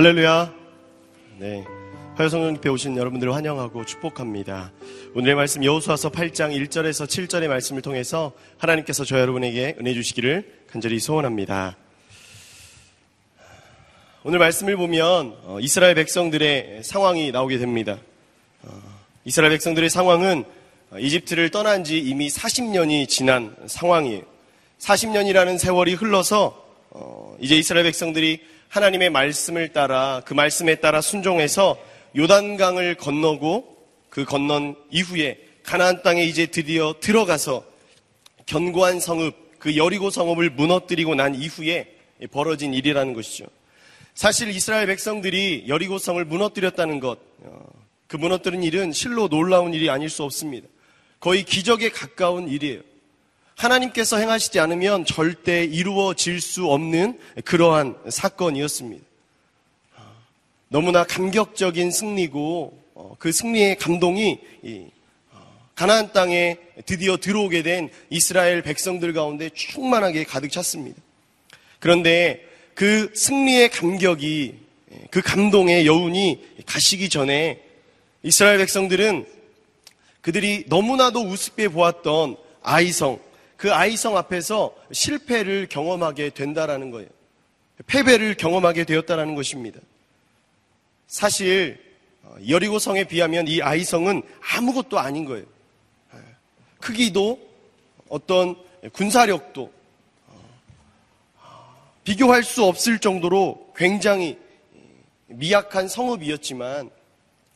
할렐루야. 네. 화요성령 집에 오신 여러분들을 환영하고 축복합니다. 오늘의 말씀 여호수아서 8장 1절에서 7절의 말씀을 통해서 하나님께서 저 여러분에게 은혜 주시기를 간절히 소원합니다. 오늘 말씀을 보면 어, 이스라엘 백성들의 상황이 나오게 됩니다. 어, 이스라엘 백성들의 상황은 어, 이집트를 떠난 지 이미 40년이 지난 상황이에요. 40년이라는 세월이 흘러서 이제 이스라엘 백성들이 하나님의 말씀을 따라 그 말씀에 따라 순종해서 요단강을 건너고 그 건넌 이후에 가나안 땅에 이제 드디어 들어가서 견고한 성읍 그 여리고 성읍을 무너뜨리고 난 이후에 벌어진 일이라는 것이죠. 사실 이스라엘 백성들이 여리고 성을 무너뜨렸다는 것, 어, 그 무너뜨린 일은 실로 놀라운 일이 아닐 수 없습니다. 거의 기적에 가까운 일이에요. 하나님께서 행하시지 않으면 절대 이루어질 수 없는 그러한 사건이었습니다. 너무나 감격적인 승리고 어, 그 승리의 감동이 어, 가나안 땅에 드디어 들어오게 된 이스라엘 백성들 가운데 충만하게 가득 찼습니다. 그런데 그 승리의 감격이 그 감동의 여운이 가시기 전에 이스라엘 백성들은 그들이 너무나도 우습게 보았던 아이성 그 아이성 앞에서 실패를 경험하게 된다라는 거예요. 패배를 경험하게 되었다라는 것입니다. 사실 어, 여리고성에 비하면 이 아이성은 아무것도 아닌 거예요. 예. 크기도 어떤 군사력도 어, 비교할 수 없을 정도로 굉장히 미약한 성읍이었지만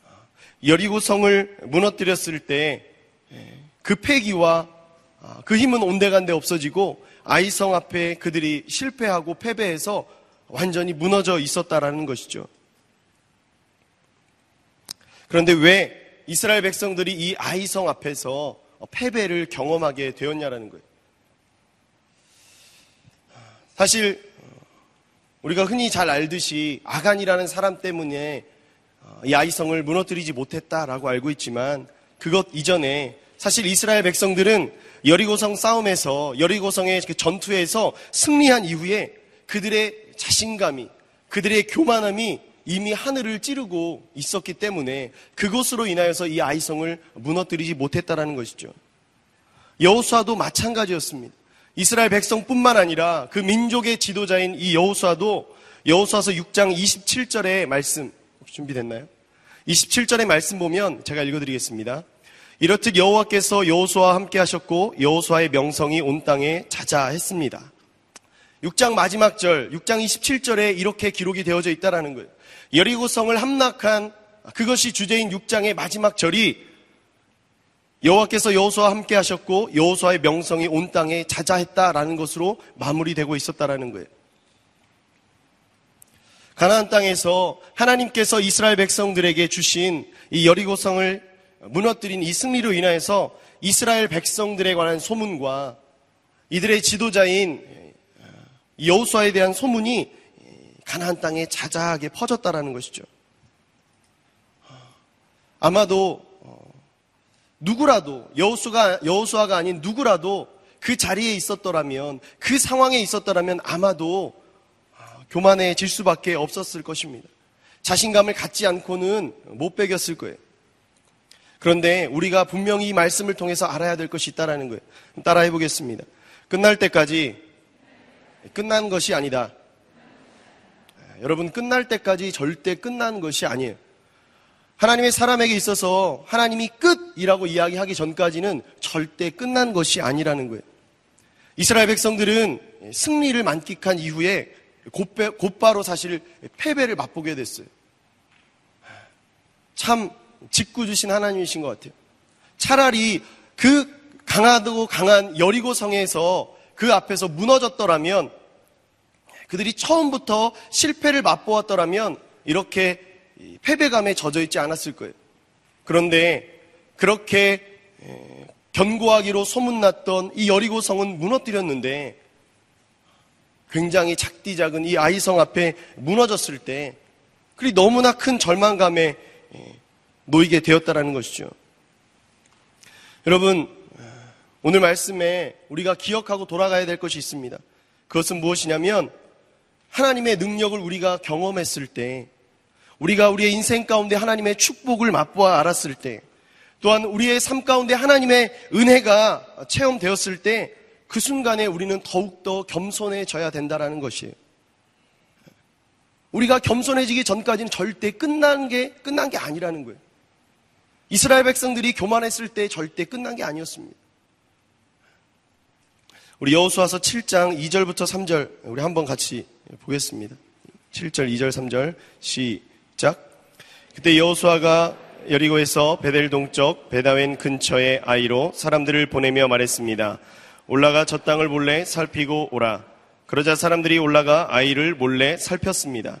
어, 여리고성을 무너뜨렸을 때 그 패기와 아, 그 힘은 온데간데 없어지고 아이성 앞에 그들이 실패하고 패배해서 완전히 무너져 있었다라는 것이죠. 그런데 왜 이스라엘 백성들이 이 아이성 앞에서 패배를 경험하게 되었냐라는 거예요. 사실 우리가 흔히 잘 알듯이 아간이라는 사람 때문에 이 아이성을 무너뜨리지 못했다라고 알고 있지만 그것 이전에 사실 이스라엘 백성들은 여리고성 싸움에서 여리고성의 그 전투에서 승리한 이후에 그들의 자신감이 그들의 교만함이 이미 하늘을 찌르고 있었기 때문에 그것으로 인하여서 이 아이성을 무너뜨리지 못했다라는 것이죠. 여호수아도 마찬가지였습니다. 이스라엘 백성뿐만 아니라 그 민족의 지도자인 이 여호수아도 여호수아서 6장 27절의 말씀 준비됐나요? 27절의 말씀 보면 제가 읽어드리겠습니다. 이렇듯 여호와께서 여호수아와 함께 하셨고 여호수아의 명성이 온 땅에 자자했습니다. 6장 마지막 절, 6장 27절에 이렇게 기록이 되어져 있다라는 거예요. 여리고성을 함락한 그것이 주제인 6장의 마지막 절이 여호와께서 여호수아와 함께 하셨고 여호수아의 명성이 온 땅에 자자했다라는 것으로 마무리되고 있었다라는 거예요. 가나안 땅에서 하나님께서 이스라엘 백성들에게 주신 이 여리고성을 무너뜨린 이 승리로 인하여서 이스라엘 백성들에 관한 소문과 이들의 지도자인 여호수아에 대한 소문이 가나안 땅에 자자하게 퍼졌다라는 것이죠. 아마도 누구라도 여호수가 여호수아가 아닌 누구라도 그 자리에 있었더라면 그 상황에 있었더라면 아마도 교만해질 수밖에 없었을 것입니다. 자신감을 갖지 않고는 못 배겼을 거예요. 그런데 우리가 분명히 이 말씀을 통해서 알아야 될 것이 있다라는 거예요. 따라해 보겠습니다. 끝날 때까지 끝난 것이 아니다. 여러분 끝날 때까지 절대 끝난 것이 아니에요. 하나님의 사람에게 있어서 하나님이 끝이라고 이야기하기 전까지는 절대 끝난 것이 아니라는 거예요. 이스라엘 백성들은 승리를 만끽한 이후에 곧바로 사실 패배를 맛보게 됐어요. 참 직구 주신 하나님이신 것 같아요. 차라리 그 강하고 강한 여리고 성에서 그 앞에서 무너졌더라면 그들이 처음부터 실패를 맛보았더라면 이렇게 패배감에 젖어 있지 않았을 거예요. 그런데 그렇게 견고하기로 소문났던 이 여리고 성은 무너뜨렸는데 굉장히 작디 작은 이 아이성 앞에 무너졌을 때 그리 너무나 큰 절망감에 놓이게 되었다라는 것이죠. 여러분, 오늘 말씀에 우리가 기억하고 돌아가야 될 것이 있습니다. 그것은 무엇이냐면 하나님의 능력을 우리가 경험했을 때 우리가 우리의 인생 가운데 하나님의 축복을 맛보아 알았을 때, 또한 우리의 삶 가운데 하나님의 은혜가 체험되었을 때, 그 순간에 우리는 더욱더 겸손해져야 된다는 것이에요. 우리가 겸손해지기 전까지는 절대 끝난 게, 끝난 게 아니라는 거예요. 이스라엘 백성들이 교만했을 때 절대 끝난 게 아니었습니다. 우리 여호수아서 7장 2절부터 3절 우리 한번 같이 보겠습니다. 7절, 2절, 3절 시작. 그때 여호수아가 여리고에서 베델 동쪽 베다웬 근처의 아이로 사람들을 보내며 말했습니다. 올라가 저 땅을 몰래 살피고 오라. 그러자 사람들이 올라가 아이를 몰래 살폈습니다.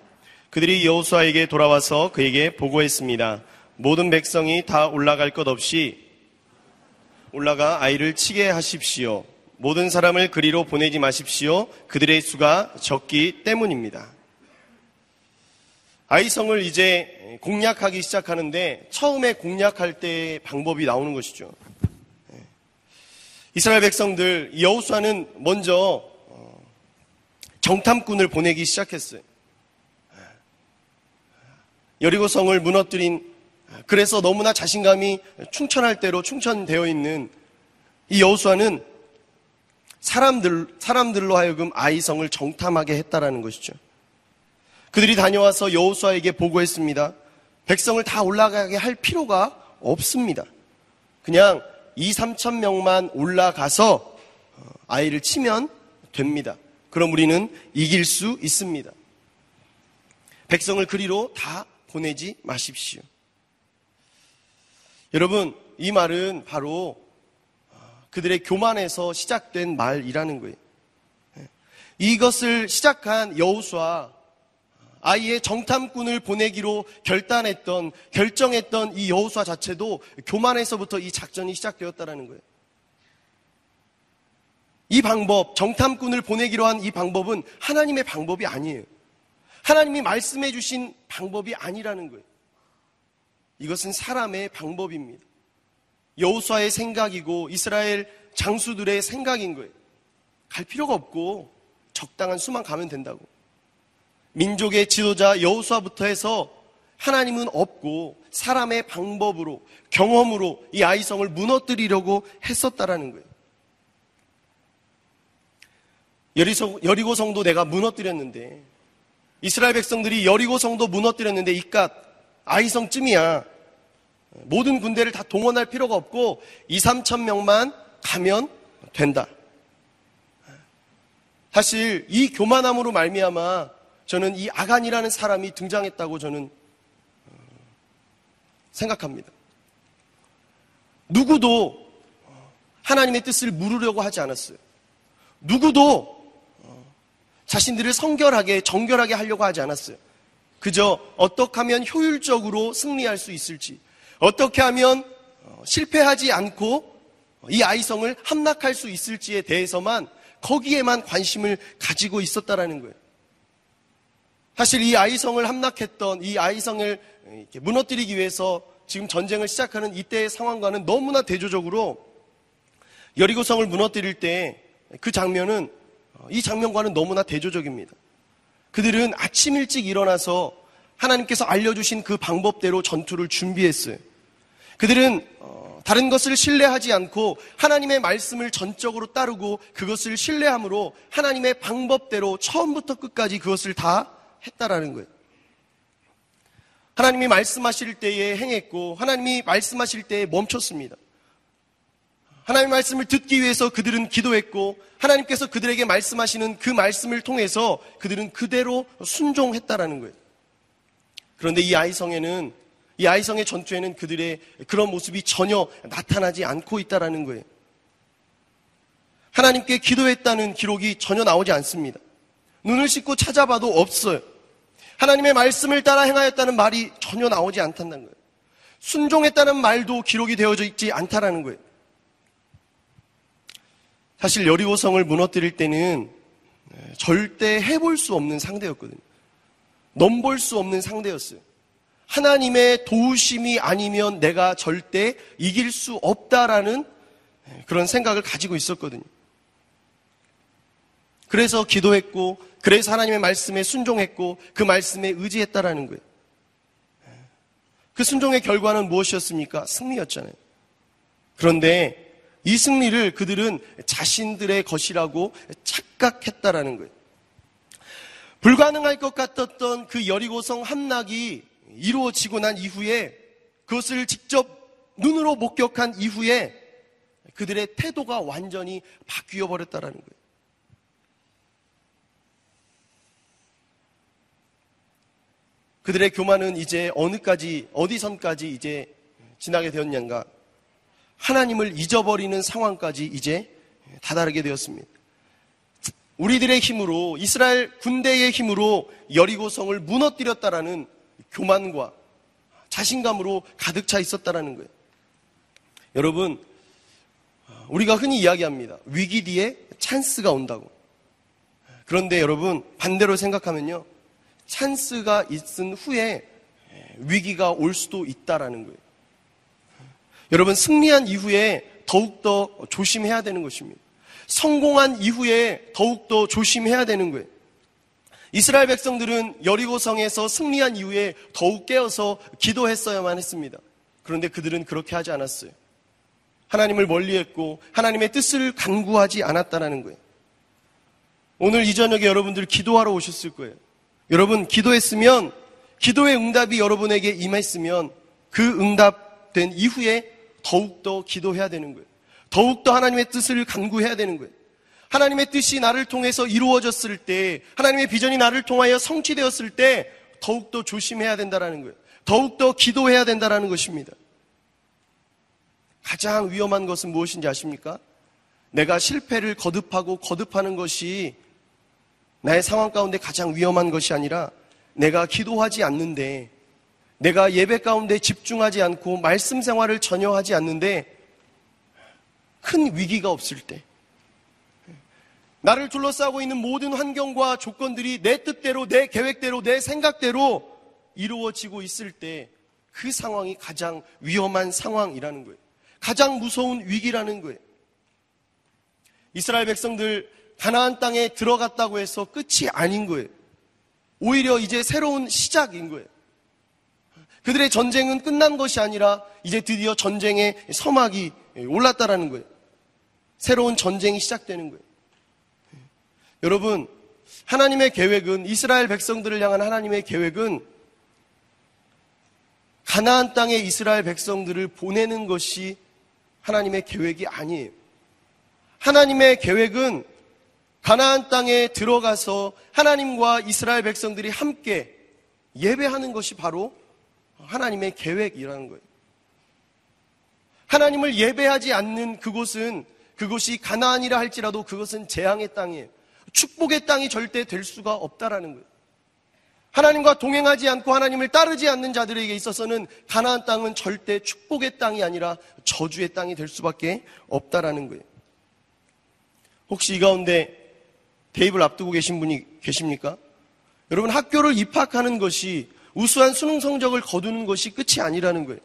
그들이 여호수아에게 돌아와서 그에게 보고했습니다. 모든 백성이 다 올라갈 것 없이 올라가 아이를 치게 하십시오. 모든 사람을 그리로 보내지 마십시오. 그들의 수가 적기 때문입니다. 아이성을 이제 공략하기 시작하는데 처음에 공략할 때 방법이 나오는 것이죠. 예. 이스라엘 백성들 여호수아는 먼저 어, 정탐꾼을 보내기 시작했어요. 예. 여리고성을 무너뜨린 그래서 너무나 자신감이 충천할 대로 충천되어 있는 이 여호수아는 사람들 사람들로 하여금 아이성을 정탐하게 했다라는 것이죠. 그들이 다녀와서 여호수아에게 보고했습니다. 백성을 다 올라가게 할 필요가 없습니다. 그냥 2, 3천 명만 올라가서 어, 아이를 치면 됩니다. 그럼 우리는 이길 수 있습니다. 백성을 그리로 다 보내지 마십시오. 여러분, 이 말은 바로 그들의 교만에서 시작된 말이라는 거예요. 이것을 시작한 여우수와 아이의 정탐꾼을 보내기로 결단했던 결정했던 이 여우수와 자체도 교만에서부터 이 작전이 시작되었다라는 거예요. 이 방법, 정탐꾼을 보내기로 한 이 방법은 하나님의 방법이 아니에요. 하나님이 말씀해 주신 방법이 아니라는 거예요. 이것은 사람의 방법입니다. 여호수아의 생각이고 이스라엘 장수들의 생각인 거예요. 갈 필요가 없고 적당한 수만 가면 된다고. 민족의 지도자 여호수아부터 해서 하나님은 없고 사람의 방법으로 경험으로 이 아이성을 무너뜨리려고 했었다라는 거예요. 여리고 성도 내가 무너뜨렸는데 이스라엘 백성들이 여리고 성도 무너뜨렸는데 이깟 아이성쯤이야. 모든 군대를 다 동원할 필요가 없고 2, 3천 명만 가면 된다. 사실 이 교만함으로 말미암아 저는 이 아간이라는 사람이 등장했다고 저는 어, 생각합니다. 누구도 하나님의 뜻을 물으려고 하지 않았어요. 누구도 어, 자신들을 성결하게 정결하게 하려고 하지 않았어요. 그저 어떻게 하면 효율적으로 승리할 수 있을지, 어떻게 하면 어, 실패하지 않고 이 아이성을 함락할 수 있을지에 대해서만 거기에만 관심을 가지고 있었다라는 거예요. 사실 이 아이성을 함락했던 이 아이성을 무너뜨리기 위해서 지금 전쟁을 시작하는 이때의 상황과는 너무나 대조적으로 여리고성을 무너뜨릴 때 그 장면은 어, 이 장면과는 너무나 대조적입니다. 그들은 아침 일찍 일어나서 하나님께서 알려주신 그 방법대로 전투를 준비했어요. 그들은 어, 다른 것을 신뢰하지 않고 하나님의 말씀을 전적으로 따르고 그것을 신뢰함으로 하나님의 방법대로 처음부터 끝까지 그것을 다 했다라는 거예요. 하나님이 말씀하실 때에 행했고 하나님이 말씀하실 때에 멈췄습니다. 하나님의 말씀을 듣기 위해서 그들은 기도했고 하나님께서 그들에게 말씀하시는 그 말씀을 통해서 그들은 그대로 순종했다라는 거예요. 그런데 이 아이성에는 이 아이성의 전투에는 그들의 그런 모습이 전혀 나타나지 않고 있다라는 거예요. 하나님께 기도했다는 기록이 전혀 나오지 않습니다. 눈을 씻고 찾아봐도 없어요. 하나님의 말씀을 따라 행하였다는 말이 전혀 나오지 않다는 거예요. 순종했다는 말도 기록이 되어져 있지 않다라는 거예요. 사실 여리고성을 무너뜨릴 때는 절대 해볼 수 없는 상대였거든요. 넘볼 수 없는 상대였어요. 하나님의 도우심이 아니면 내가 절대 이길 수 없다라는 그런 생각을 가지고 있었거든요. 그래서 기도했고, 그래서 하나님의 말씀에 순종했고, 그 말씀에 의지했다라는 거예요. 그 순종의 결과는 무엇이었습니까? 승리였잖아요. 그런데 이 승리를 그들은 자신들의 것이라고 착각했다라는 거예요. 불가능할 것 같았던 그 여리고성 함락이 이루어지고 난 이후에 그것을 직접 눈으로 목격한 이후에 그들의 태도가 완전히 바뀌어 버렸다라는 거예요. 그들의 교만은 이제 어느까지, 어디선까지 이제 지나게 되었냐가 하나님을 잊어버리는 상황까지 이제 다다르게 되었습니다. 우리들의 힘으로, 이스라엘 군대의 힘으로 여리고성을 무너뜨렸다라는 교만과 자신감으로 가득 차 있었다라는 거예요. 여러분, 우리가 흔히 이야기합니다. 위기 뒤에 찬스가 온다고. 그런데 여러분, 반대로 생각하면요. 찬스가 있은 후에 위기가 올 수도 있다라는 거예요. 여러분, 승리한 이후에 더욱더 조심해야 되는 것입니다. 성공한 이후에 더욱더 조심해야 되는 거예요. 이스라엘 백성들은 여리고성에서 승리한 이후에 더욱 깨어서 기도했어야만 했습니다. 그런데 그들은 그렇게 하지 않았어요. 하나님을 멀리했고 하나님의 뜻을 간구하지 않았다라는 거예요. 오늘 이 저녁에 여러분들 기도하러 오셨을 거예요. 여러분 기도했으면 기도의 응답이 여러분에게 임했으면 그 응답된 이후에 더욱더 기도해야 되는 거예요. 더욱더 하나님의 뜻을 간구해야 되는 거예요. 하나님의 뜻이 나를 통해서 이루어졌을 때, 하나님의 비전이 나를 통하여 성취되었을 때, 더욱더 조심해야 된다는 거예요. 더욱더 기도해야 된다는 것입니다. 가장 위험한 것은 무엇인지 아십니까? 내가 실패를 거듭하고 거듭하는 것이 나의 상황 가운데 가장 위험한 것이 아니라 내가 기도하지 않는데 내가 예배 가운데 집중하지 않고 말씀 생활을 전혀 하지 않는데 큰 위기가 없을 때 나를 둘러싸고 있는 모든 환경과 조건들이 내 뜻대로 내 계획대로 내 생각대로 이루어지고 있을 때 그 상황이 가장 위험한 상황이라는 거예요. 가장 무서운 위기라는 거예요. 이스라엘 백성들 가나안 땅에 들어갔다고 해서 끝이 아닌 거예요. 오히려 이제 새로운 시작인 거예요. 그들의 전쟁은 끝난 것이 아니라 이제 드디어 전쟁의 서막이 올랐다라는 거예요. 새로운 전쟁이 시작되는 거예요. 여러분, 하나님의 계획은 이스라엘 백성들을 향한 하나님의 계획은 가나안 땅에 이스라엘 백성들을 보내는 것이 하나님의 계획이 아니에요. 하나님의 계획은 가나안 땅에 들어가서 하나님과 이스라엘 백성들이 함께 예배하는 것이 바로 하나님의 계획이라는 거예요. 하나님을 예배하지 않는 그곳은 그곳이 가나안이라 할지라도 그것은 재앙의 땅이에요. 축복의 땅이 절대 될 수가 없다라는 거예요. 하나님과 동행하지 않고 하나님을 따르지 않는 자들에게 있어서는 가나안 땅은 절대 축복의 땅이 아니라 저주의 땅이 될 수밖에 없다라는 거예요. 혹시 이 가운데 대입을 앞두고 계신 분이 계십니까? 여러분 학교를 입학하는 것이 우수한 수능 성적을 거두는 것이 끝이 아니라는 거예요.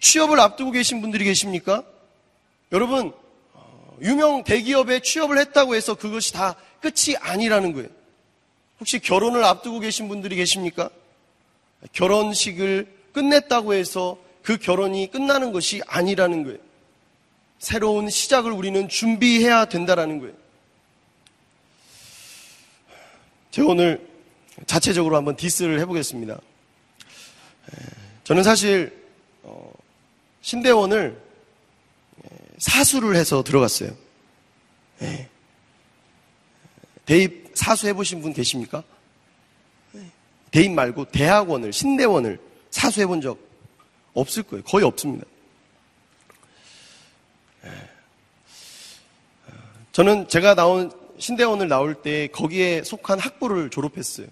취업을 앞두고 계신 분들이 계십니까? 여러분 유명 대기업에 취업을 했다고 해서 그것이 다 끝이 아니라는 거예요. 혹시 결혼을 앞두고 계신 분들이 계십니까? 결혼식을 끝냈다고 해서 그 결혼이 끝나는 것이 아니라는 거예요. 새로운 시작을 우리는 준비해야 된다라는 거예요. 제가 오늘 자체적으로 한번 디스를 해보겠습니다. 저는 사실 어, 신대원을 사수를 해서 들어갔어요. 대입 사수 해보신 분 계십니까? 대입 말고 대학원을, 신대원을 사수 해 본 적 없을 거예요. 거의 없습니다. 저는 제가 나온 신대원을 나올 때 거기에 속한 학부를 졸업했어요.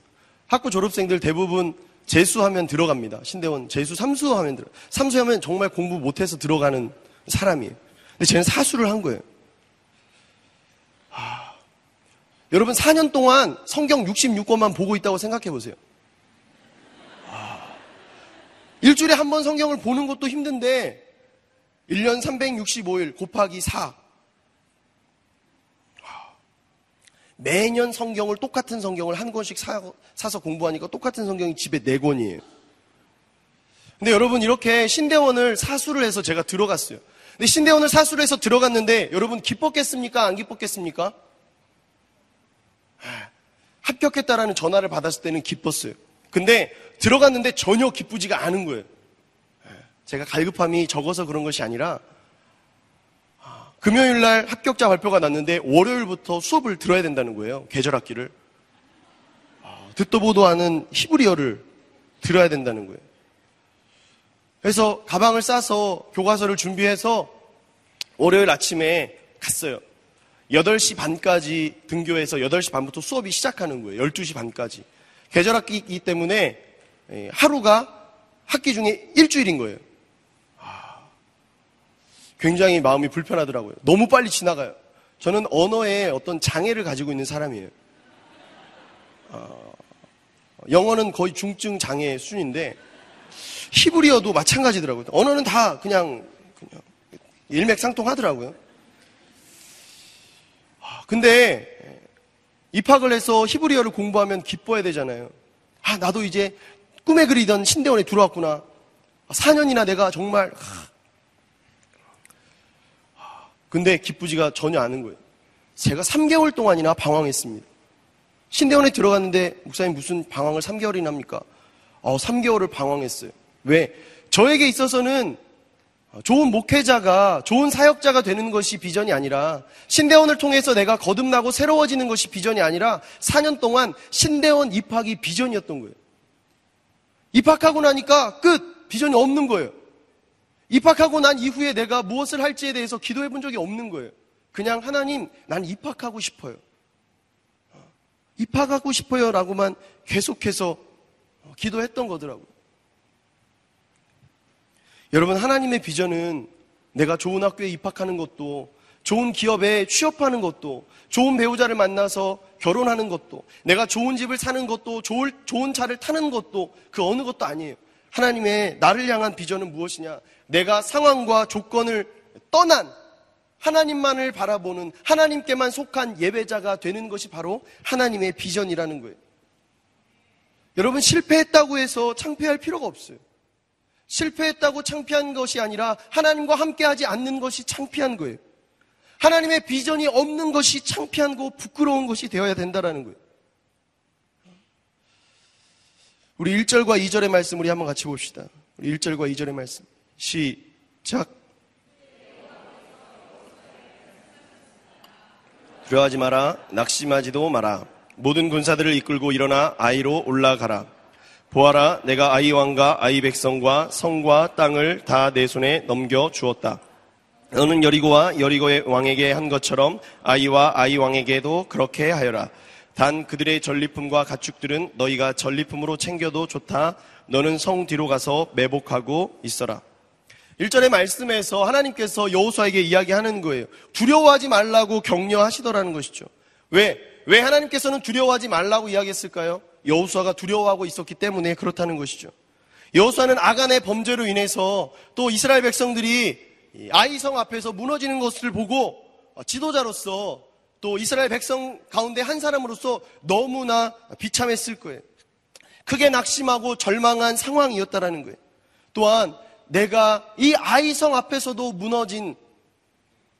학부 졸업생들 대부분 재수하면 들어갑니다. 신대원 재수, 삼수하면 들어. 삼수하면 정말 공부 못해서 들어가는 사람이에요. 근데 쟤는 사수를 한 거예요. 여러분 4년 동안 성경 66권만 보고 있다고 생각해 보세요. 아, 일주일에 한 번 성경을 보는 것도 힘든데 1년 365일 곱하기 4. 아, 매년 성경을 똑같은 성경을 한 권씩 사, 서 공부하니까 똑같은 성경이 집에 네 권이에요. 근데 여러분 이렇게 신대원을 사수를 해서 제가 들어갔어요. 근데 신대원을 사수를 해서 들어갔는데 여러분 기뻤겠습니까? 안 기뻤겠습니까? 합격했다라는 전화를 받았을 때는 기뻤어요. 근데 들어갔는데 전혀 기쁘지가 않은 거예요. 제가 갈급함이 적어서 그런 것이 아니라 금요일 날 합격자 발표가 났는데 월요일부터 수업을 들어야 된다는 거예요. 계절 학기를. 듣도 보도 않은 히브리어를 들어야 된다는 거예요. 그래서 가방을 싸서 교과서를 준비해서 월요일 아침에 갔어요. 8시 반까지 등교해서 8시 반부터 수업이 시작하는 거예요. 12시 반까지. 계절 학기이기 때문에 예, 하루가 학기 중에 일주일인 거예요. 아, 굉장히 마음이 불편하더라고요. 너무 빨리 지나가요. 저는 언어에 어떤 장애를 가지고 있는 사람이에요. 어, 영어는 거의 중증 장애 수준인데 히브리어도 마찬가지더라고요. 언어는 다 그냥, 그냥 일맥상통하더라고요. 아, 근데 입학을 해서 히브리어를 공부하면 기뻐야 되잖아요. 아, 나도 이제 꿈에 그리던 신대원에 들어왔구나. 4년이나 아, 내가 정말. 아, 근데 기쁘지가 전혀 않은 거예요. 제가 3개월 동안이나 방황했습니다. 신대원에 들어갔는데 목사님 무슨 방황을 3개월이나 합니까? 어, 3개월을 방황했어요. 왜? 저에게 있어서는 좋은 목회자가, 좋은 사역자가 되는 것이 비전이 아니라 신대원을 통해서 내가 거듭나고 새로워지는 것이 비전이 아니라 4년 동안 신대원 입학이 비전이었던 거예요. 입학하고 나니까 끝! 비전이 없는 거예요. 입학하고 난 이후에 내가 무엇을 할지에 대해서 기도해 본 적이 없는 거예요. 그냥 하나님, 난 입학하고 싶어요. 입학하고 싶어요. 라고만 계속해서 기도했던 거더라고요. 여러분, 하나님의 비전은 내가 좋은 학교에 입학하는 것도, 좋은 기업에 취업하는 것도, 좋은 배우자를 만나서 결혼하는 것도, 내가 좋은 집을 사는 것도, 좋은, 차를 타는 것도, 그 어느 것도 아니에요. 하나님의 나를 향한 비전은 무엇이냐? 내가 상황과 조건을 떠난 하나님만을 바라보는 하나님께만 속한 예배자가 되는 것이 바로 하나님의 비전이라는 거예요. 여러분 실패했다고 해서 창피할 필요가 없어요. 실패했다고 창피한 것이 아니라 하나님과 함께하지 않는 것이 창피한 거예요. 하나님의 비전이 없는 것이 창피한 거 부끄러운 것이 되어야 된다라는 거예요. 우리 1절과 2절의 말씀 우리 한번 같이 봅시다. 우리 1절과 2절의 말씀. 시작. 두려워하지 마라. 낙심하지도 마라. 모든 군사들을 이끌고 일어나 아이로 올라가라. 보아라, 내가 아이 왕과 아이 백성과 성과 땅을 다 내 손에 넘겨 주었다. 너는 여리고와 여리고의 왕에게 한 것처럼 아이와 아이 왕에게도 그렇게 하여라. 단 그들의 전리품과 가축들은 너희가 전리품으로 챙겨도 좋다. 너는 성 뒤로 가서 매복하고 있어라. 1절의 말씀에서 하나님께서 여호수아에게 이야기하는 거예요. 두려워하지 말라고 격려하시더라는 것이죠. 왜? 왜 하나님께서는 두려워하지 말라고 이야기했을까요? 여호수아가 두려워하고 있었기 때문에 그렇다는 것이죠. 여호수아는 아간의 범죄로 인해서 또 이스라엘 백성들이 아이성 앞에서 무너지는 것을 보고 지도자로서 또 이스라엘 백성 가운데 한 사람으로서 너무나 비참했을 거예요. 크게 낙심하고 절망한 상황이었다라는 거예요. 또한 내가 이 아이성 앞에서도 무너진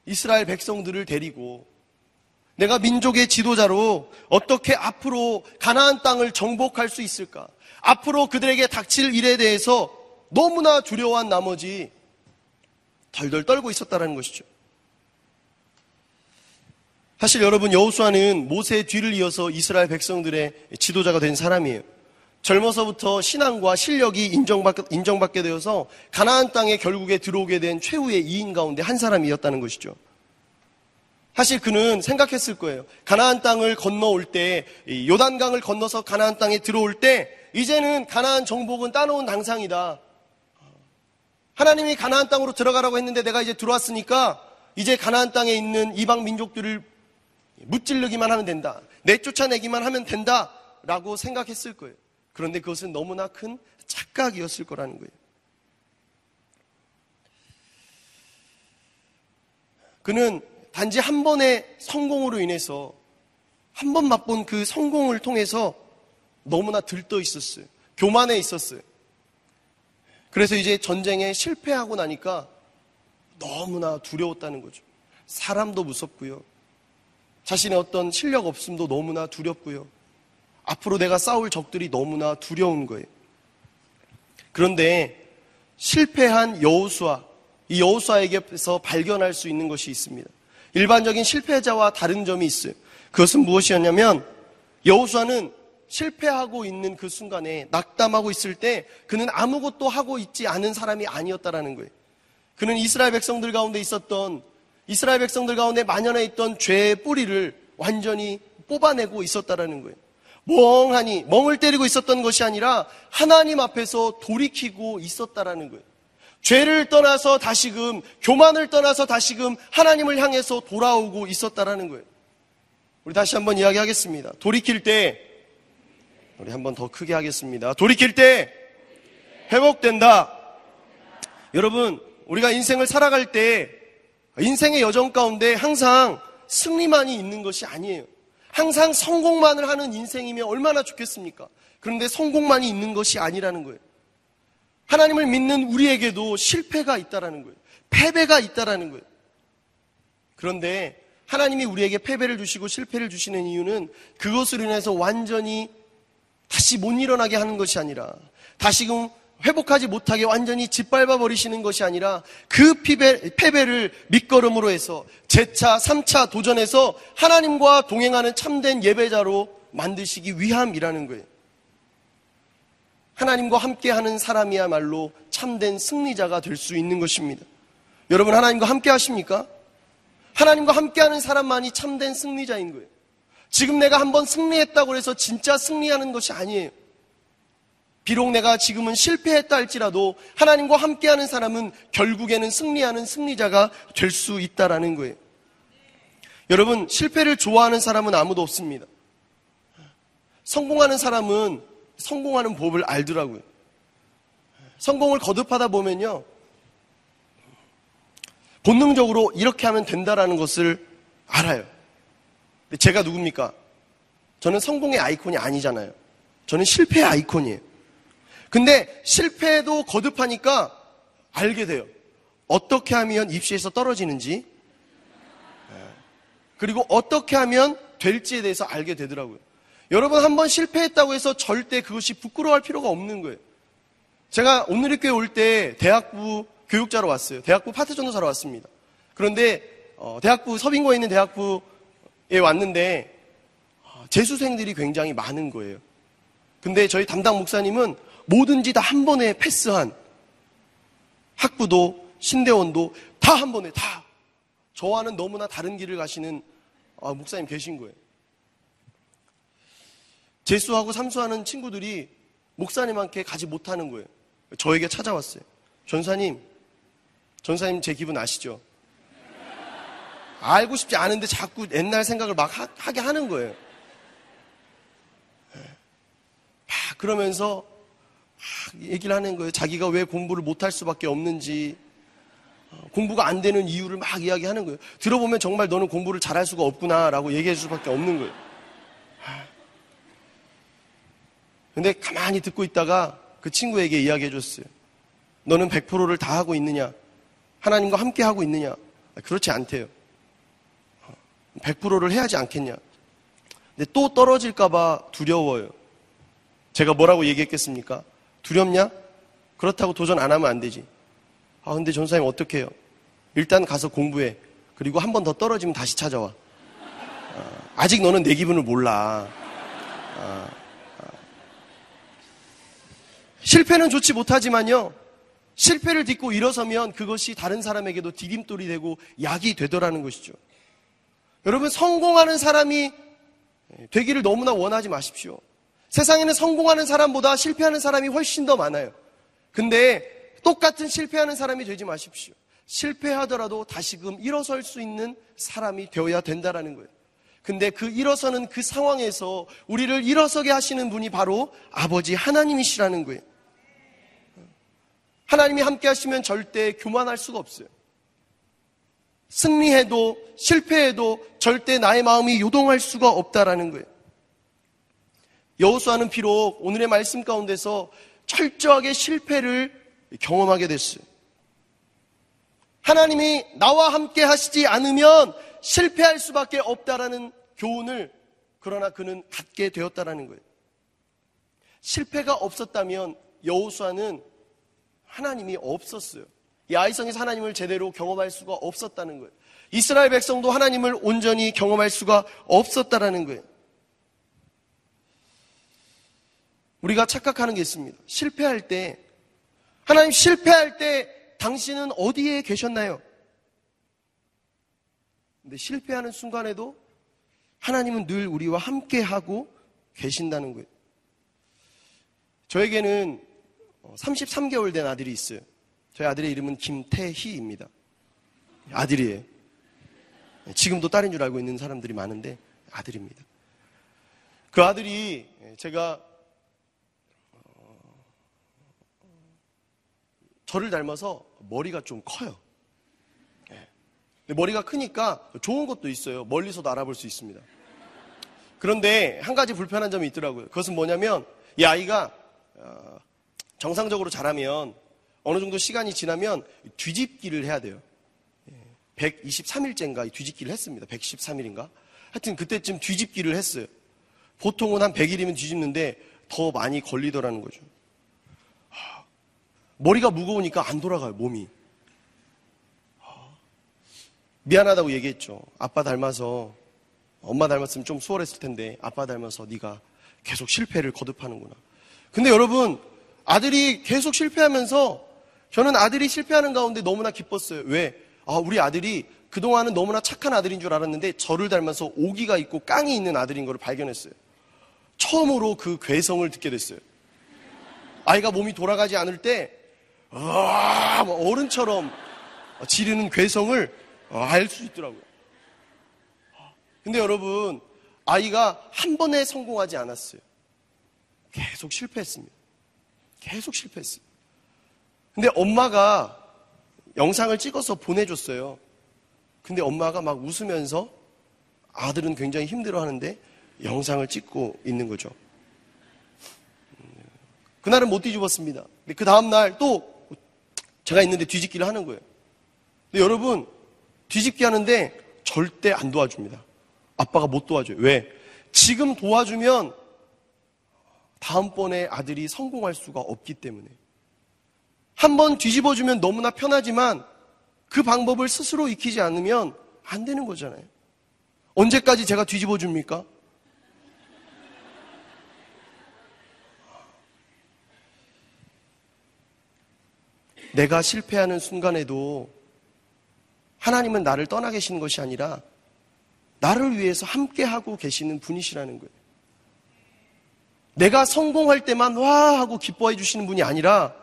이스라엘 백성들을 데리고 내가 민족의 지도자로 어떻게 앞으로 가나안 땅을 정복할 수 있을까? 앞으로 그들에게 닥칠 일에 대해서 너무나 두려워한 나머지 덜덜 떨고 있었다는 것이죠. 사실 여러분 여호수아는 모세의 뒤를 이어서 이스라엘 백성들의 지도자가 된 사람이에요. 젊어서부터 신앙과 실력이 인정받게, 인정받게 되어서 가나안 땅에 결국에 들어오게 된 최후의 이인 가운데 한 사람이었다는 것이죠. 사실 그는 생각했을 거예요. 가나안 땅을 건너올 때, 요단강을 건너서 가나안 땅에 들어올 때, 이제는 가나안 정복은 따놓은 당상이다. 하나님이 가나안 땅으로 들어가라고 했는데 내가 이제 들어왔으니까 이제 가나안 땅에 있는 이방 민족들을 무찔르기만 하면 된다. 내쫓아내기만 하면 된다. 라고 생각했을 거예요. 그런데 그것은 너무나 큰 착각이었을 거라는 거예요. 그는 단지 한 번의 성공으로 인해서 한 번 맛본 그 성공을 통해서 너무나 들떠 있었어요. 교만해 있었어요. 그래서 이제 전쟁에 실패하고 나니까 너무나 두려웠다는 거죠. 사람도 무섭고요. 자신의 어떤 실력 없음도 너무나 두렵고요. 앞으로 내가 싸울 적들이 너무나 두려운 거예요. 그런데 실패한 여우수아, 이 여우수아에게서 발견할 수 있는 것이 있습니다. 일반적인 실패자와 다른 점이 있어요. 그것은 무엇이었냐면 여우수아는 실패하고 있는 그 순간에 낙담하고 있을 때 그는 아무것도 하고 있지 않은 사람이 아니었다라는 거예요. 그는 이스라엘 백성들 가운데 있었던 이스라엘 백성들 가운데 만연해 있던 죄의 뿌리를 완전히 뽑아내고 있었다라는 거예요. 멍하니 멍을 때리고 있었던 것이 아니라 하나님 앞에서 돌이키고 있었다라는 거예요. 죄를 떠나서 다시금 교만을 떠나서 다시금 하나님을 향해서 돌아오고 있었다라는 거예요. 우리 다시 한번 이야기하겠습니다. 돌이킬 때 우리 한번 더 크게 하겠습니다. 돌이킬 때 회복된다. 여러분, 우리가 인생을 살아갈 때 인생의 여정 가운데 항상 승리만이 있는 것이 아니에요. 항상 성공만을 하는 인생이면 얼마나 좋겠습니까? 그런데 성공만이 있는 것이 아니라는 거예요. 하나님을 믿는 우리에게도 실패가 있다라는 거예요. 패배가 있다라는 거예요. 그런데 하나님이 우리에게 패배를 주시고 실패를 주시는 이유는 그것으로 인해서 완전히 다시 못 일어나게 하는 것이 아니라 다시금 회복하지 못하게 완전히 짓밟아 버리시는 것이 아니라 그 피배, 패배를 밑거름으로 해서 재차, 3차 도전해서 하나님과 동행하는 참된 예배자로 만드시기 위함이라는 거예요. 하나님과 함께하는 사람이야말로 참된 승리자가 될 수 있는 것입니다. 여러분 하나님과 함께 하십니까? 하나님과 함께하는 사람만이 참된 승리자인 거예요. 지금 내가 한번 승리했다고 해서 진짜 승리하는 것이 아니에요. 비록 내가 지금은 실패했다 할지라도 하나님과 함께하는 사람은 결국에는 승리하는 승리자가 될 수 있다라는 거예요. 여러분, 실패를 좋아하는 사람은 아무도 없습니다. 성공하는 사람은 성공하는 법을 알더라고요. 성공을 거듭하다 보면요. 본능적으로 이렇게 하면 된다라는 것을 알아요. 제가 누굽니까? 저는 성공의 아이콘이 아니잖아요. 저는 실패의 아이콘이에요. 근데 실패도 거듭하니까 알게 돼요. 어떻게 하면 입시에서 떨어지는지, 예. 그리고 어떻게 하면 될지에 대해서 알게 되더라고요. 여러분 한 번 실패했다고 해서 절대 그것이 부끄러워할 필요가 없는 거예요. 제가 오늘의 교회 올 때 대학부 교육자로 왔어요. 대학부 파트 전도사로 왔습니다. 그런데 어, 대학부 서빙고에 있는 대학부에 왔는데 어, 재수생들이 굉장히 많은 거예요. 근데 저희 담당 목사님은 뭐든지 다 한 번에 패스한 학부도 신대원도 다 한 번에 다 저와는 너무나 다른 길을 가시는 아, 목사님 계신 거예요. 재수하고 삼수하는 친구들이 목사님한테 가지 못하는 거예요. 저에게 찾아왔어요. 전사님, 전사님 제 기분 아시죠? 알고 싶지 않은데 자꾸 옛날 생각을 막 하, 게 하는 거예요. 막 그러면서 얘기를 하는 거예요. 자기가 왜 공부를 못할 수밖에 없는지, 어, 공부가 안 되는 이유를 막 이야기하는 거예요. 들어보면 정말 너는 공부를 잘할 수가 없구나라고 얘기해 줄 수밖에 없는 거예요. 근데 가만히 듣고 있다가 그 친구에게 이야기해 줬어요. 너는 100%를 다 하고 있느냐? 하나님과 함께 하고 있느냐? 아, 그렇지 않대요. 100%를 해야지 않겠냐? 근데 또 떨어질까봐 두려워요. 제가 뭐라고 얘기했겠습니까? 두렵냐? 그렇다고 도전 안 하면 안 되지. 아, 근데 전사님 어떻게 해요? 일단 가서 공부해. 그리고 한 번 더 떨어지면 다시 찾아와. 아, 직 너는 내 기분을 몰라. 아, 아. 실패는 좋지 못하지만요. 실패를 딛고 일어서면 그것이 다른 사람에게도 디딤돌이 되고 약이 되더라는 것이죠. 여러분, 성공하는 사람이 되기를 너무나 원하지 마십시오. 세상에는 성공하는 사람보다 실패하는 사람이 훨씬 더 많아요. 근데 똑같은 실패하는 사람이 되지 마십시오. 실패하더라도 다시금 일어설 수 있는 사람이 되어야 된다라는 거예요. 근데 그 일어서는 그 상황에서 우리를 일어서게 하시는 분이 바로 아버지 하나님이시라는 거예요. 하나님이 함께 하시면 절대 교만할 수가 없어요. 승리해도 실패해도 절대 나의 마음이 요동할 수가 없다라는 거예요. 여호수아는 비록 오늘의 말씀 가운데서 철저하게 실패를 경험하게 됐어요. 하나님이 나와 함께 하시지 않으면 실패할 수밖에 없다라는 교훈을 그러나 그는 갖게 되었다라는 거예요. 실패가 없었다면 여호수아는 하나님이 없었어요. 이 아이성에서 하나님을 제대로 경험할 수가 없었다는 거예요. 이스라엘 백성도 하나님을 온전히 경험할 수가 없었다라는 거예요. 우리가 착각하는 게 있습니다. 실패할 때, 하나님 실패할 때 당신은 어디에 계셨나요? 근데 실패하는 순간에도 하나님은 늘 우리와 함께 하고 계신다는 거예요. 저에게는 33개월 된 아들이 있어요. 저희 아들의 이름은 김태희입니다. 아들이에요. 지금도 딸인 줄 알고 있는 사람들이 많은데 아들입니다. 그 아들이 제가 저를 닮아서 머리가 좀 커요. 예. 머리가 크니까 좋은 것도 있어요. 멀리서도 알아볼 수 있습니다. 그런데 한 가지 불편한 점이 있더라고요. 그것은 뭐냐면 이 아이가 어, 정상적으로 자라면 어느 정도 시간이 지나면 뒤집기를 해야 돼요. 123일째인가 뒤집기를 했습니다. 113일인가? 하여튼 그때쯤 뒤집기를 했어요. 보통은 한 100일이면 뒤집는데 더 많이 걸리더라는 거죠. 머리가 무거우니까 안 돌아가요, 몸이. 미안하다고 얘기했죠. 아빠 닮아서 엄마 닮았으면 좀 수월했을 텐데 아빠 닮아서 네가 계속 실패를 거듭하는구나. 근데 여러분 아들이 계속 실패하면서 저는 아들이 실패하는 가운데 너무나 기뻤어요. 왜? 아, 우리 아들이 그동안은 너무나 착한 아들인 줄 알았는데 저를 닮아서 오기가 있고 깡이 있는 아들인 걸 발견했어요. 처음으로 그 괴성을 듣게 됐어요. 아이가 몸이 돌아가지 않을 때 아, 뭐 어른처럼 지르는 괴성을 알 수 있더라고요. 근데 여러분, 아이가 한 번에 성공하지 않았어요. 계속 실패했습니다. 계속 실패했어요. 근데 엄마가 영상을 찍어서 보내줬어요. 근데 엄마가 막 웃으면서 아들은 굉장히 힘들어 하는데 영상을 찍고 있는 거죠. 그날은 못 뒤집었습니다. 그 다음날 또 제가 있는데 뒤집기를 하는 거예요. 근데 여러분, 뒤집기 하는데 절대 안 도와줍니다. 아빠가 못 도와줘요. 왜? 지금 도와주면 다음번에 아들이 성공할 수가 없기 때문에. 한 번 뒤집어주면 너무나 편하지만 그 방법을 스스로 익히지 않으면 안 되는 거잖아요. 언제까지 제가 뒤집어 줍니까? 내가 실패하는 순간에도 하나님은 나를 떠나 계시는 것이 아니라 나를 위해서 함께하고 계시는 분이시라는 거예요. 내가 성공할 때만 와 하고 기뻐해 주시는 분이 아니라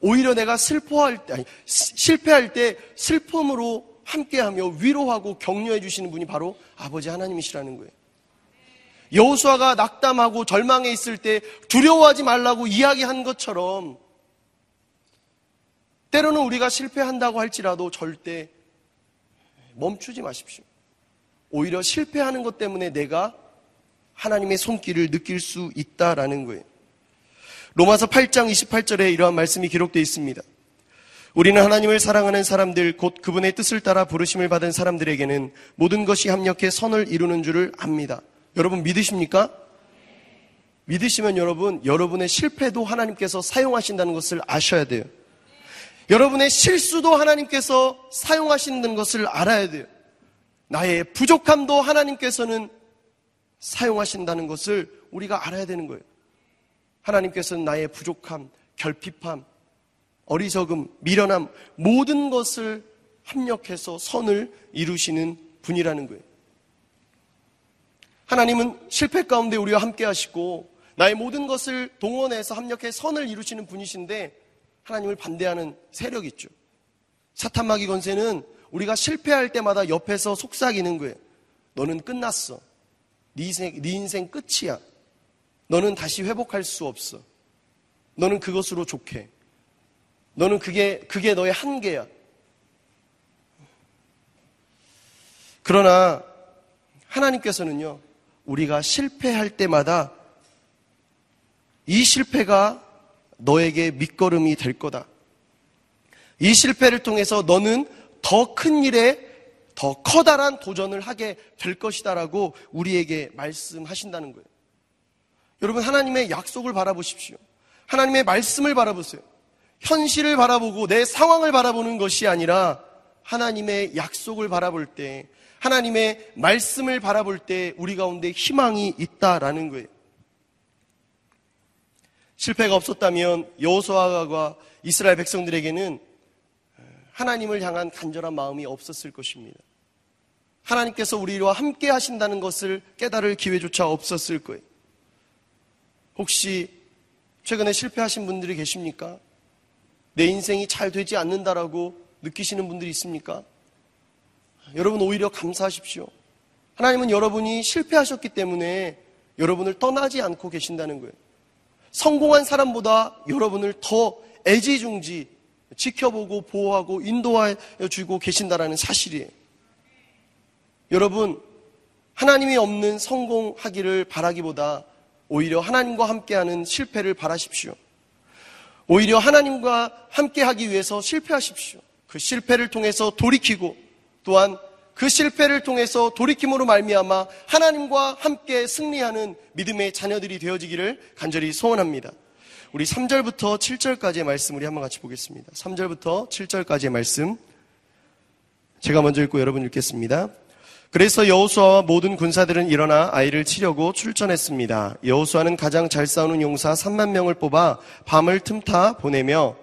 오히려 내가 슬퍼할 때, 아니, 실패할 때 슬픔으로 함께하며 위로하고 격려해 주시는 분이 바로 아버지 하나님이시라는 거예요. 여호수아가 낙담하고 절망해 있을 때 두려워하지 말라고 이야기한 것처럼 때로는 우리가 실패한다고 할지라도 절대 멈추지 마십시오. 오히려 실패하는 것 때문에 내가 하나님의 손길을 느낄 수 있다라는 거예요. 로마서 8장 28절에 이러한 말씀이 기록되어 있습니다. 우리는 하나님을 사랑하는 사람들, 곧 그분의 뜻을 따라 부르심을 받은 사람들에게는 모든 것이 합력해 선을 이루는 줄을 압니다. 여러분 믿으십니까? 믿으시면 여러분, 여러분의 실패도 하나님께서 사용하신다는 것을 아셔야 돼요. 여러분의 실수도 하나님께서 사용하시는 것을 알아야 돼요. 나의 부족함도 하나님께서는 사용하신다는 것을 우리가 알아야 되는 거예요. 하나님께서는 나의 부족함, 결핍함, 어리석음, 미련함, 모든 것을 합력해서 선을 이루시는 분이라는 거예요. 하나님은 실패 가운데 우리와 함께 하시고 나의 모든 것을 동원해서 합력해 선을 이루시는 분이신데 하나님을 반대하는 세력이 있죠. 사탄마귀 건세는 우리가 실패할 때마다 옆에서 속삭이는 거예요. 너는 끝났어. 네 인생, 네 인생 끝이야. 너는 다시 회복할 수 없어. 너는 그것으로 좋게. 너는 그게, 그게 너의 한계야. 그러나 하나님께서는요, 우리가 실패할 때마다 이 실패가 너에게 밑거름이 될 거다. 이 실패를 통해서 너는 더 큰 일에 더 커다란 도전을 하게 될 것이다라고 우리에게 말씀하신다는 거예요. 여러분 하나님의 약속을 바라보십시오. 하나님의 말씀을 바라보세요. 현실을 바라보고 내 상황을 바라보는 것이 아니라 하나님의 약속을 바라볼 때 하나님의 말씀을 바라볼 때 우리 가운데 희망이 있다라는 거예요. 실패가 없었다면 여호수아가 이스라엘 백성들에게는 하나님을 향한 간절한 마음이 없었을 것입니다. 하나님께서 우리와 함께 하신다는 것을 깨달을 기회조차 없었을 거예요. 혹시 최근에 실패하신 분들이 계십니까? 내 인생이 잘 되지 않는다라고 느끼시는 분들이 있습니까? 여러분 오히려 감사하십시오. 하나님은 여러분이 실패하셨기 때문에 여러분을 떠나지 않고 계신다는 거예요. 성공한 사람보다 여러분을 더 애지중지 지켜보고 보호하고 인도하여 주고 계신다라는 사실이에요. 여러분, 하나님이 없는 성공하기를 바라기보다 오히려 하나님과 함께하는 실패를 바라십시오. 오히려 하나님과 함께하기 위해서 실패하십시오. 그 실패를 통해서 돌이키고 또한 그 실패를 통해서 돌이킴으로 말미암아 하나님과 함께 승리하는 믿음의 자녀들이 되어지기를 간절히 소원합니다. 우리 3절부터 7절까지의 말씀 우리 한번 같이 보겠습니다. 3절부터 7절까지의 말씀 제가 먼저 읽고 여러분 읽겠습니다. 그래서 여호수아와 모든 군사들은 일어나 아이를 치려고 출전했습니다. 여호수아는 가장 잘 싸우는 용사 3만 명을 뽑아 밤을 틈타 보내며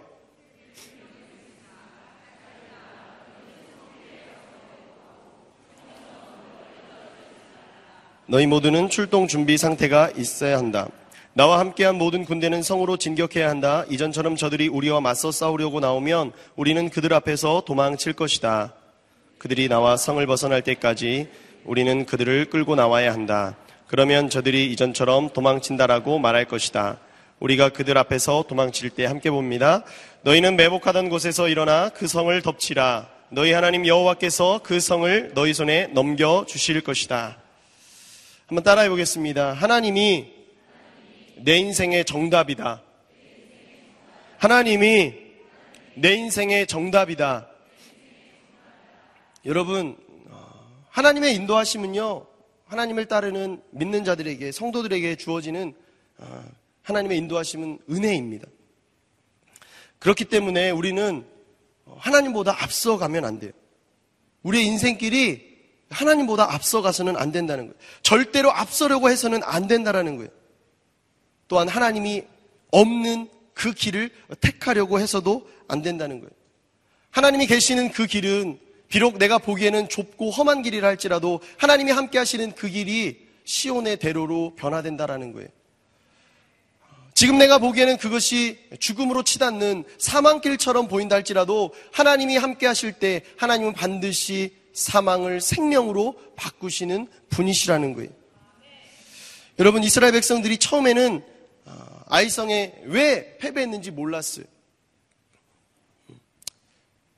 너희 모두는 출동 준비 상태가 있어야 한다. 나와 함께한 모든 군대는 성으로 진격해야 한다. 이전처럼 저들이 우리와 맞서 싸우려고 나오면 우리는 그들 앞에서 도망칠 것이다. 그들이 나와 성을 벗어날 때까지 우리는 그들을 끌고 나와야 한다. 그러면 저들이 이전처럼 도망친다라고 말할 것이다. 우리가 그들 앞에서 도망칠 때 함께 봅니다. 너희는 매복하던 곳에서 일어나 그 성을 덮치라. 너희 하나님 여호와께서 그 성을 너희 손에 넘겨 주실 것이다. 한번 따라해 보겠습니다. 하나님이 내 인생의 정답이다. 하나님이 내 인생의 정답이다. 여러분, 어, 하나님의 인도하심은요, 하나님을 따르는 믿는 자들에게, 성도들에게 주어지는 어, 하나님의 인도하심은 은혜입니다. 그렇기 때문에 우리는 하나님보다 앞서가면 안 돼요. 우리의 인생길이 하나님보다 앞서가서는 안 된다는 거예요. 절대로 앞서려고 해서는 안 된다라는 거예요. 또한 하나님이 없는 그 길을 택하려고 해서도 안 된다는 거예요. 하나님이 계시는 그 길은 비록 내가 보기에는 좁고 험한 길이라 할지라도 하나님이 함께 하시는 그 길이 시온의 대로로 변화된다라는 거예요. 지금 내가 보기에는 그것이 죽음으로 치닫는 사망길처럼 보인다 할지라도 하나님이 함께 하실 때 하나님은 반드시 사망을 생명으로 바꾸시는 분이시라는 거예요. 여러분 이스라엘 백성들이 처음에는 아, 아이성에 왜 패배했는지 몰랐어요.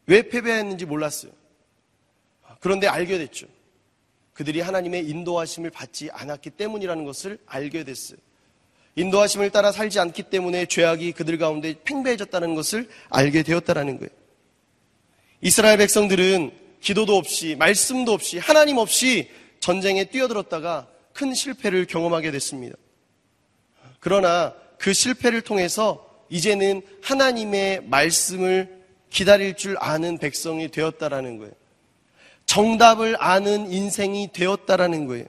왜 패배했는지 몰랐어요. 그런데 알게 됐죠. 그들이 하나님의 인도하심을 받지 않았기 때문이라는 것을 알게 됐어요. 인도하심을 따라 살지 않기 때문에 죄악이 그들 가운데 팽배해졌다는 것을 알게 되었다라는 거예요. 이스라엘 백성들은 기도도 없이 말씀도 없이 하나님 없이 전쟁에 뛰어들었다가 큰 실패를 경험하게 됐습니다. 그러나 그 실패를 통해서 이제는 하나님의 말씀을 기다릴 줄 아는 백성이 되었다라는 거예요. 정답을 아는 인생이 되었다라는 거예요.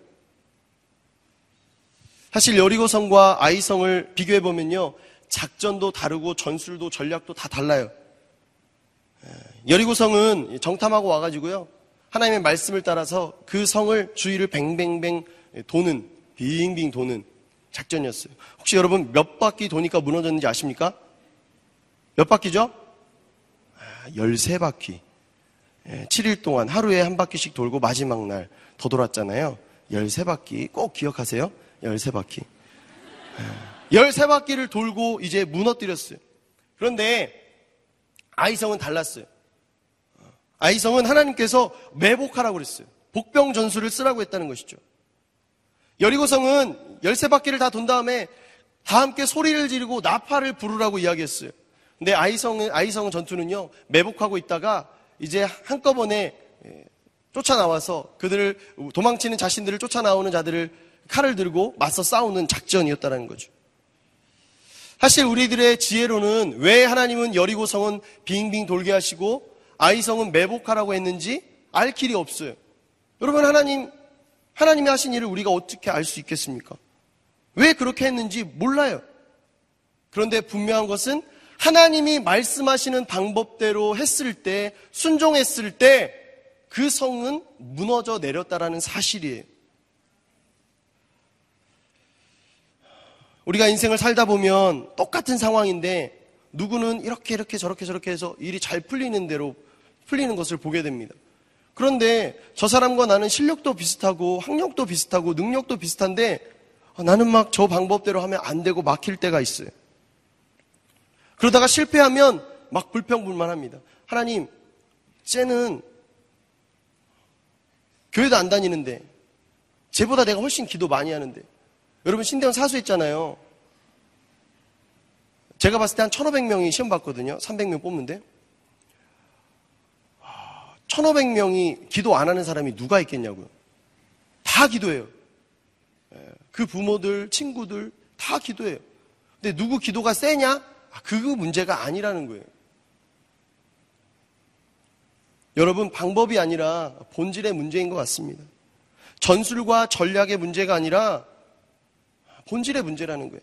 사실 여리고성과 아이성을 비교해 보면요. 작전도 다르고 전술도 전략도 다 달라요. 여리고성은 정탐하고 와가지고요. 하나님의 말씀을 따라서 그 성을 주위를 뱅뱅뱅 도는, 빙빙 도는 작전이었어요. 혹시 여러분 몇 바퀴 도니까 무너졌는지 아십니까? 몇 바퀴죠? 13바퀴. 아, 7일 예, 동안 하루에 한 바퀴씩 돌고 마지막 날 더 돌았잖아요. 13바퀴 꼭 기억하세요. 13바퀴. 13바퀴를 돌고 이제 무너뜨렸어요. 그런데 아이성은 달랐어요. 아이성은 하나님께서 매복하라고 그랬어요. 복병 전술을 쓰라고 했다는 것이죠. 여리고성은 열세 바퀴를 다 돈 다음에 다 함께 소리를 지르고 나팔을 부르라고 이야기했어요. 근데 아이성, 아이성 전투는요, 매복하고 있다가 이제 한꺼번에 예, 쫓아나와서 그들을 도망치는 자신들을 쫓아나오는 자들을 칼을 들고 맞서 싸우는 작전이었다는 거죠. 사실 우리들의 지혜로는 왜 하나님은 여리고성은 빙빙 돌게 하시고 아이성은 매복하라고 했는지 알 길이 없어요. 여러분 하나님 하나님이 하신 일을 우리가 어떻게 알 수 있겠습니까? 왜 그렇게 했는지 몰라요. 그런데 분명한 것은 하나님이 말씀하시는 방법대로 했을 때 순종했을 때 그 성은 무너져 내렸다라는 사실이에요. 우리가 인생을 살다 보면 똑같은 상황인데 누구는 이렇게 이렇게 저렇게 저렇게 해서 일이 잘 풀리는 대로 풀리는 것을 보게 됩니다. 그런데 저 사람과 나는 실력도 비슷하고 학력도 비슷하고 능력도 비슷한데 아, 나는 막 저 방법대로 하면 안 되고 막힐 때가 있어요. 그러다가 실패하면 막 불평불만합니다. 하나님, 쟤는 교회도 안 다니는데 쟤보다 내가 훨씬 기도 많이 하는데 여러분 신대원 사수했잖아요. 제가 봤을 때 한 1,500명이 시험 봤거든요. 300명 뽑는데. 1,500명이 기도 안 하는 사람이 누가 있겠냐고요. 다 기도해요. 예, 그 부모들, 친구들 다 기도해요. 근데 누구 기도가 세냐? 아, 그거 문제가 아니라는 거예요. 여러분, 방법이 아니라 본질의 문제인 것 같습니다. 전술과 전략의 문제가 아니라 본질의 문제라는 거예요.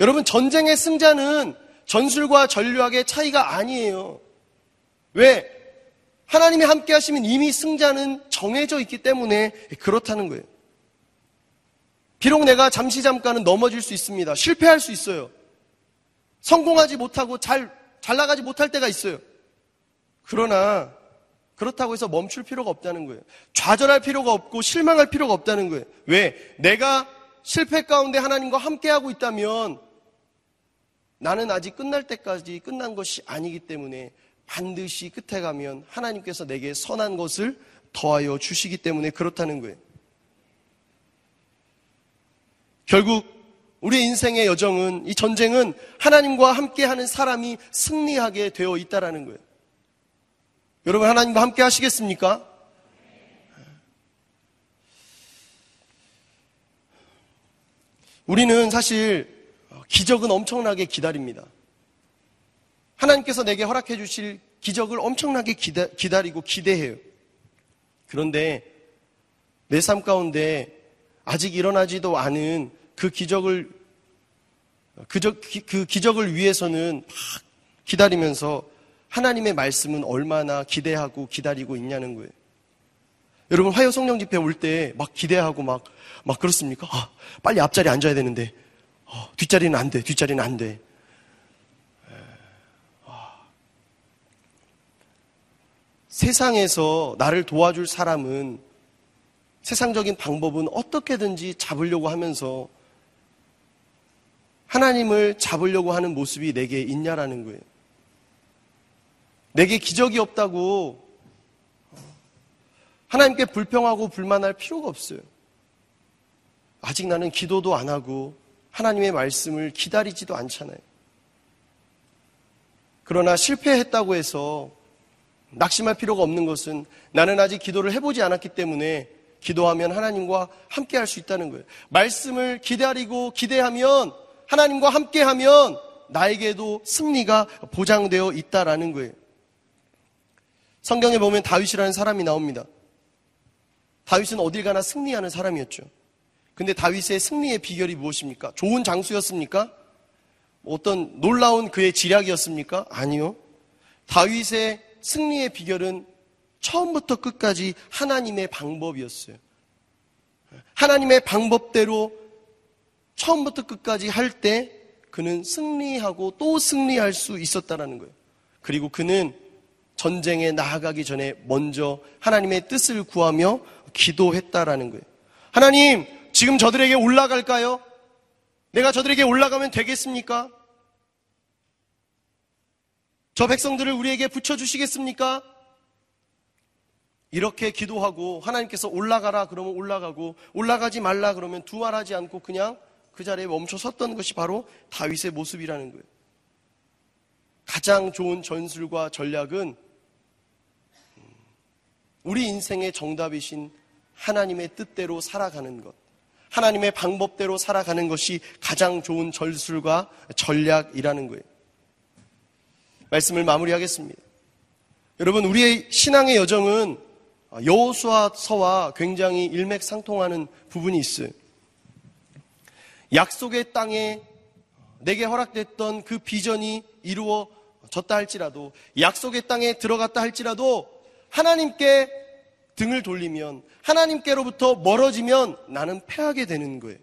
여러분, 전쟁의 승자는 전술과 전략의 차이가 아니에요. 왜? 하나님이 함께 하시면 이미 승자는 정해져 있기 때문에 그렇다는 거예요. 비록 내가 잠시 잠깐은 넘어질 수 있습니다. 실패할 수 있어요. 성공하지 못하고 잘, 잘 나가지 못할 때가 있어요. 그러나 그렇다고 해서 멈출 필요가 없다는 거예요. 좌절할 필요가 없고 실망할 필요가 없다는 거예요. 왜? 내가 실패 가운데 하나님과 함께하고 있다면 나는 아직 끝날 때까지 끝난 것이 아니기 때문에 반드시 끝에 가면 하나님께서 내게 선한 것을 더하여 주시기 때문에 그렇다는 거예요. 결국 우리 인생의 여정은 이 전쟁은 하나님과 함께 하는 사람이 승리하게 되어 있다라는 거예요. 여러분 하나님과 함께 하시겠습니까? 우리는 사실 기적은 엄청나게 기다립니다. 하나님께서 내게 허락해 주실 기적을 엄청나게 기다, 기다리고 기대해요. 그런데 내 삶 가운데 아직 일어나지도 않은 그 기적을 그, 그 기적을 위해서는 막 기다리면서 하나님의 말씀은 얼마나 기대하고 기다리고 있냐는 거예요. 여러분 화요 성령 집회 올 때 막 기대하고 막, 막 그렇습니까? 아, 빨리 앞자리에 앉아야 되는데, 어, 뒷자리는 안 돼, 뒷자리는 안 돼. 세상에서 나를 도와줄 사람은 세상적인 방법은 어떻게든지 잡으려고 하면서 하나님을 잡으려고 하는 모습이 내게 있냐라는 거예요. 내게 기적이 없다고 하나님께 불평하고 불만할 필요가 없어요. 아직 나는 기도도 안 하고 하나님의 말씀을 기다리지도 않잖아요. 그러나 실패했다고 해서 낙심할 필요가 없는 것은 나는 아직 기도를 해보지 않았기 때문에 기도하면 하나님과 함께 할 수 있다는 거예요. 말씀을 기다리고 기대하면 하나님과 함께 하면 나에게도 승리가 보장되어 있다라는 거예요. 성경에 보면 다윗이라는 사람이 나옵니다. 다윗은 어딜 가나 승리하는 사람이었죠. 근데 다윗의 승리의 비결이 무엇입니까? 좋은 장수였습니까? 어떤 놀라운 그의 지략이었습니까? 아니요. 다윗의 승리의 비결은 처음부터 끝까지 하나님의 방법이었어요. 하나님의 방법대로 처음부터 끝까지 할 때 그는 승리하고 또 승리할 수 있었다라는 거예요. 그리고 그는 전쟁에 나아가기 전에 먼저 하나님의 뜻을 구하며 기도했다라는 거예요. 하나님, 지금 저들에게 올라갈까요? 내가 저들에게 올라가면 되겠습니까? 저 백성들을 우리에게 붙여주시겠습니까? 이렇게 기도하고 하나님께서 올라가라 그러면 올라가고 올라가지 말라 그러면 두말하지 않고 그냥 그 자리에 멈춰 섰던 것이 바로 다윗의 모습이라는 거예요. 가장 좋은 전술과 전략은 우리 인생의 정답이신 하나님의 뜻대로 살아가는 것. 하나님의 방법대로 살아가는 것이 가장 좋은 전술과 전략이라는 거예요. 말씀을 마무리하겠습니다. 여러분, 우리의 신앙의 여정은 여호수아서와 굉장히 일맥상통하는 부분이 있어요. 약속의 땅에 내게 허락됐던 그 비전이 이루어졌다 할지라도 약속의 땅에 들어갔다 할지라도 하나님께 등을 돌리면 하나님께로부터 멀어지면 나는 패하게 되는 거예요.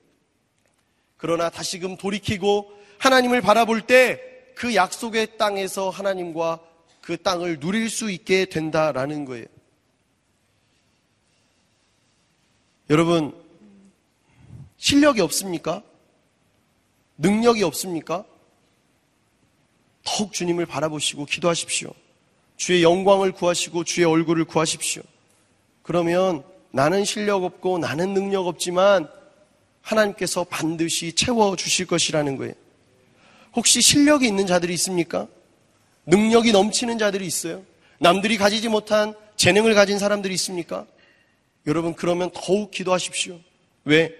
그러나 다시금 돌이키고 하나님을 바라볼 때 그 약속의 땅에서 하나님과 그 땅을 누릴 수 있게 된다라는 거예요. 여러분, 실력이 없습니까? 능력이 없습니까? 더욱 주님을 바라보시고 기도하십시오. 주의 영광을 구하시고 주의 얼굴을 구하십시오. 그러면 나는 실력 없고 나는 능력 없지만 하나님께서 반드시 채워 주실 것이라는 거예요. 혹시 실력이 있는 자들이 있습니까? 능력이 넘치는 자들이 있어요? 남들이 가지지 못한 재능을 가진 사람들이 있습니까? 여러분, 그러면 더욱 기도하십시오. 왜?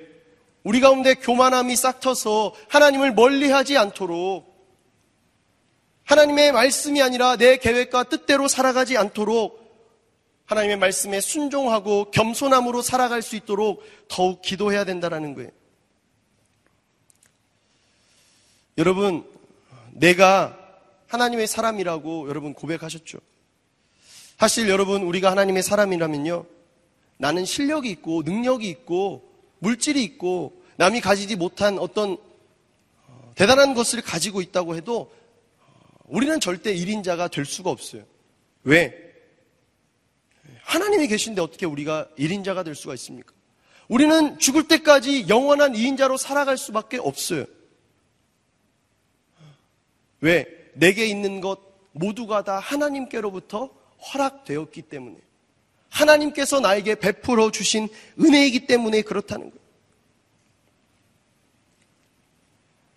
우리 가운데 교만함이 싹 터서 하나님을 멀리 하지 않도록 하나님의 말씀이 아니라 내 계획과 뜻대로 살아가지 않도록 하나님의 말씀에 순종하고 겸손함으로 살아갈 수 있도록 더욱 기도해야 된다는 거예요. 여러분, 내가 하나님의 사람이라고 여러분 고백하셨죠. 사실 여러분, 우리가 하나님의 사람이라면요. 나는 실력이 있고, 능력이 있고, 물질이 있고, 남이 가지지 못한 어떤 어, 대단한 것을 가지고 있다고 해도 우리는 절대 1인자가 될 수가 없어요. 왜? 하나님이 계신데 어떻게 우리가 1인자가 될 수가 있습니까? 우리는 죽을 때까지 영원한 2인자로 살아갈 수밖에 없어요. 왜? 내게 있는 것 모두가 다 하나님께로부터 허락되었기 때문에. 하나님께서 나에게 베풀어 주신 은혜이기 때문에 그렇다는 거예요.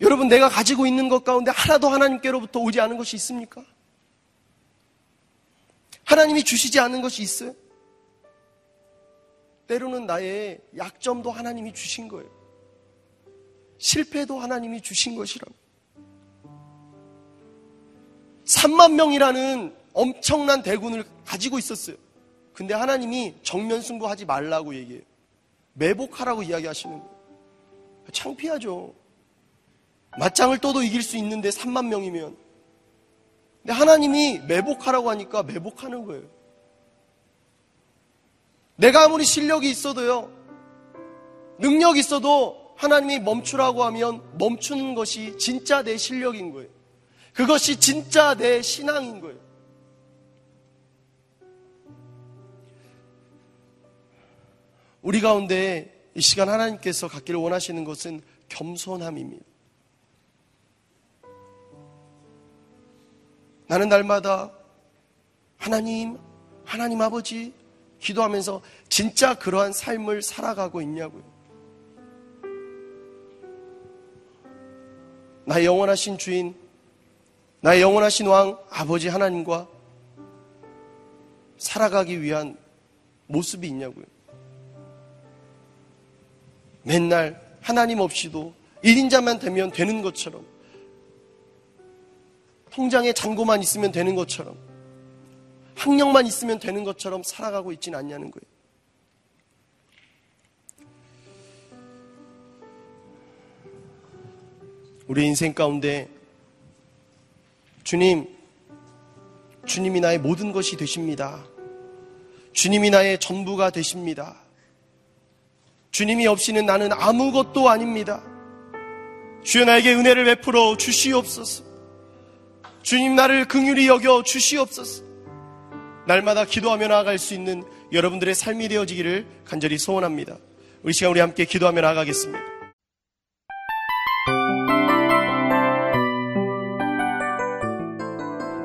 여러분, 내가 가지고 있는 것 가운데 하나도 하나님께로부터 오지 않은 것이 있습니까? 하나님이 주시지 않은 것이 있어요? 때로는 나의 약점도 하나님이 주신 거예요. 실패도 하나님이 주신 것이라고. 3만 명이라는 엄청난 대군을 가지고 있었어요. 근데 하나님이 정면 승부하지 말라고 얘기해요. 매복하라고 이야기하시는 거예요. 창피하죠. 맞짱을 떠도 이길 수 있는데 3만 명이면. 근데 하나님이 매복하라고 하니까 매복하는 거예요. 내가 아무리 실력이 있어도요, 능력이 있어도 하나님이 멈추라고 하면 멈추는 것이 진짜 내 실력인 거예요. 그것이 진짜 내 신앙인 거예요. 우리 가운데 이 시간 하나님께서 갖기를 원하시는 것은 겸손함입니다. 나는 날마다 하나님, 하나님 아버지 기도하면서 진짜 그러한 삶을 살아가고 있냐고요. 나의 영원하신 주인, 나의 영원하신 왕 아버지 하나님과 살아가기 위한 모습이 있냐고요. 맨날 하나님 없이도 1인자만 되면 되는 것처럼 통장에 잔고만 있으면 되는 것처럼 학력만 있으면 되는 것처럼 살아가고 있지는 않냐는 거예요. 우리 인생 가운데 주님, 주님이 나의 모든 것이 되십니다. 주님이 나의 전부가 되십니다. 주님이 없이는 나는 아무것도 아닙니다. 주여 나에게 은혜를 베풀어 주시옵소서. 주님 나를 긍휼히 여겨 주시옵소서. 날마다 기도하며 나아갈 수 있는 여러분들의 삶이 되어지기를 간절히 소원합니다. 우리 시간 우리 함께 기도하며 나아가겠습니다.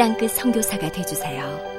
땅끝 성교사가 되주세요